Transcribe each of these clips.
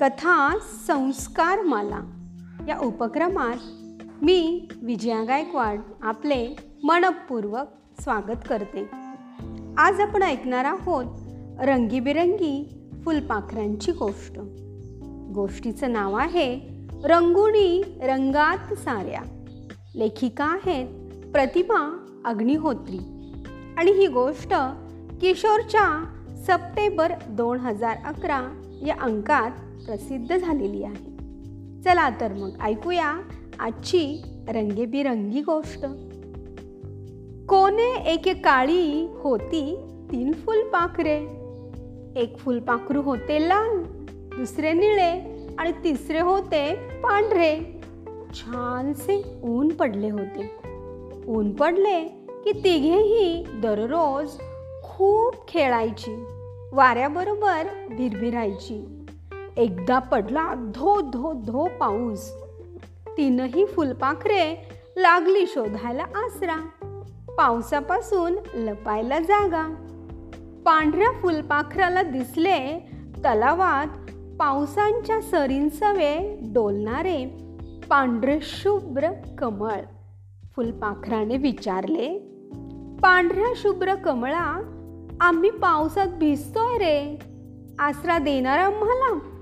कथा संस्कार माला. या उपक्रमात मी विजया गायकवाड आपले मनपूर्वक स्वागत करते. आज आपण ऐकणार आहोत रंगीबिरंगी फुलपाखरांची गोष्ट. गोष्टीचं नाव आहे रंगुणी रंगात साऱ्या. लेखिका आहेत प्रतिमा अग्निहोत्री. आणि ही गोष्ट किशोरच्या सप्टेंबर दोन हजार अकरा या अंकात प्रसिद्ध झालेली आहे. चला तर मग ऐकूया आजची रंगेबिरंगी गोष्ट. कोणे एके काळी होती तीन फुलपाखरे एक फुलपाखरू होते लाल दुसरे निळे आणि तिसरे होते पांढरे. छानसे ऊन पडले होते. ऊन पडले की तिघेही दररोज खूप खेळायची. वाऱ्याबरोबर भिरभिरायची. एकदा पडला धो धो धो पाऊस. तीनही फुलपाखरे लागली शोधायला आसरा. पावसापासून लपायला जागा. पांढऱ्या फुलपाखराला दिसले तलावात पावसांच्या सरींसवे डोलणारे पांढरे शुभ्र कमळ. फुलपाखराने विचारले पांढऱ्या शुभ्र कमळा आम्ही पावसात भिजतोय रे. आसरा देणार आम्हाला?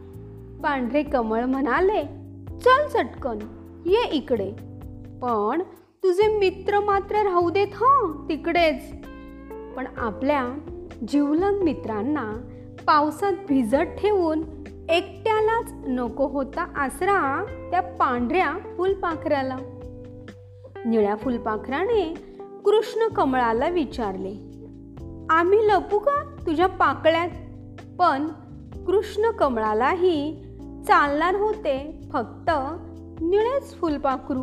पांढरे कमळ म्हणाले चल चटकन ये इकडे. पण तुझे मित्र मात्र राहू देत हं तिकडेच. पण आपल्या जिवलग मित्रांना पावसात भिजत ठेवून एकट्यालाच नको होता आसरा त्या पांढऱ्या फुलपाखराला निळ्या फुलपाखराने कृष्ण कमळाला विचारले आम्ही लपू का तुझ्या पाकळ्यात? पण कृष्ण कमळालाही चालणार होते फक्त निळेच फुलपाखरू.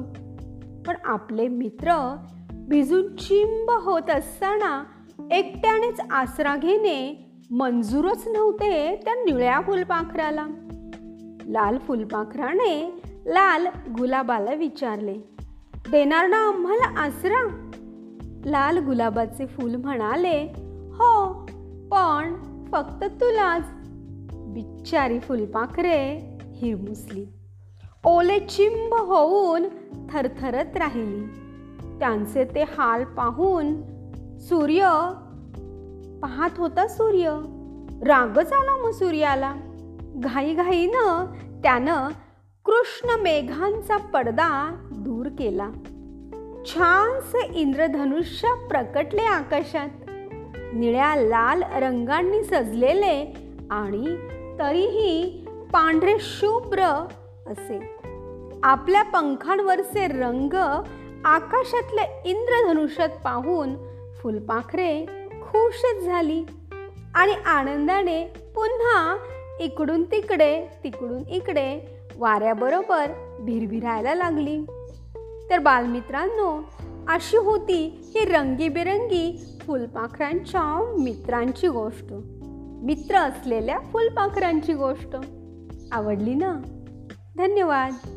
पण आपले मित्र भिजून चिंब होत असताना एकट्यानेच आसरा घेणे मंजूरच नव्हते त्या निळ्या फुलपाखराला. लाल फुलपाखराने लाल गुलाबाला विचारले देणार ना आम्हाला आसरा? लाल गुलाबाचे फूल म्हणाले हो पण फक्त तुलाच. बिच्चारी फुलपाखरे हिरमुसली ओले चिंब होऊन थरथरत राहिली. त्यांचे ते हाल पाहून सूर्य पाहत होता सूर्य रागच आला मग सूर्याला. घाईघाईनं त्यानं कृष्ण मेघांचा पडदा दूर केला. छानसे इंद्रधनुष्य प्रकटले आकाशात. निळ्या लाल रंगांनी सजलेले आणि तरीही पांढरे शुभ्र असे. आपल्या पंखांवरचे रंग आकाशातल्या इंद्रधनुष्यात पाहून फुलपाखरे खुशच झाली आणि आनंदाने पुन्हा इकडून तिकडे तिकडून इकडे वाऱ्याबरोबर भिरभिरायला लागली. तर बालमित्रांनो अशी होती ही रंगीबेरंगी फुलपाखरांच्या मित्रांची गोष्ट. मित्र असलेल्या फुलपाखरांची गोष्ट. आवडली ना? धन्यवाद.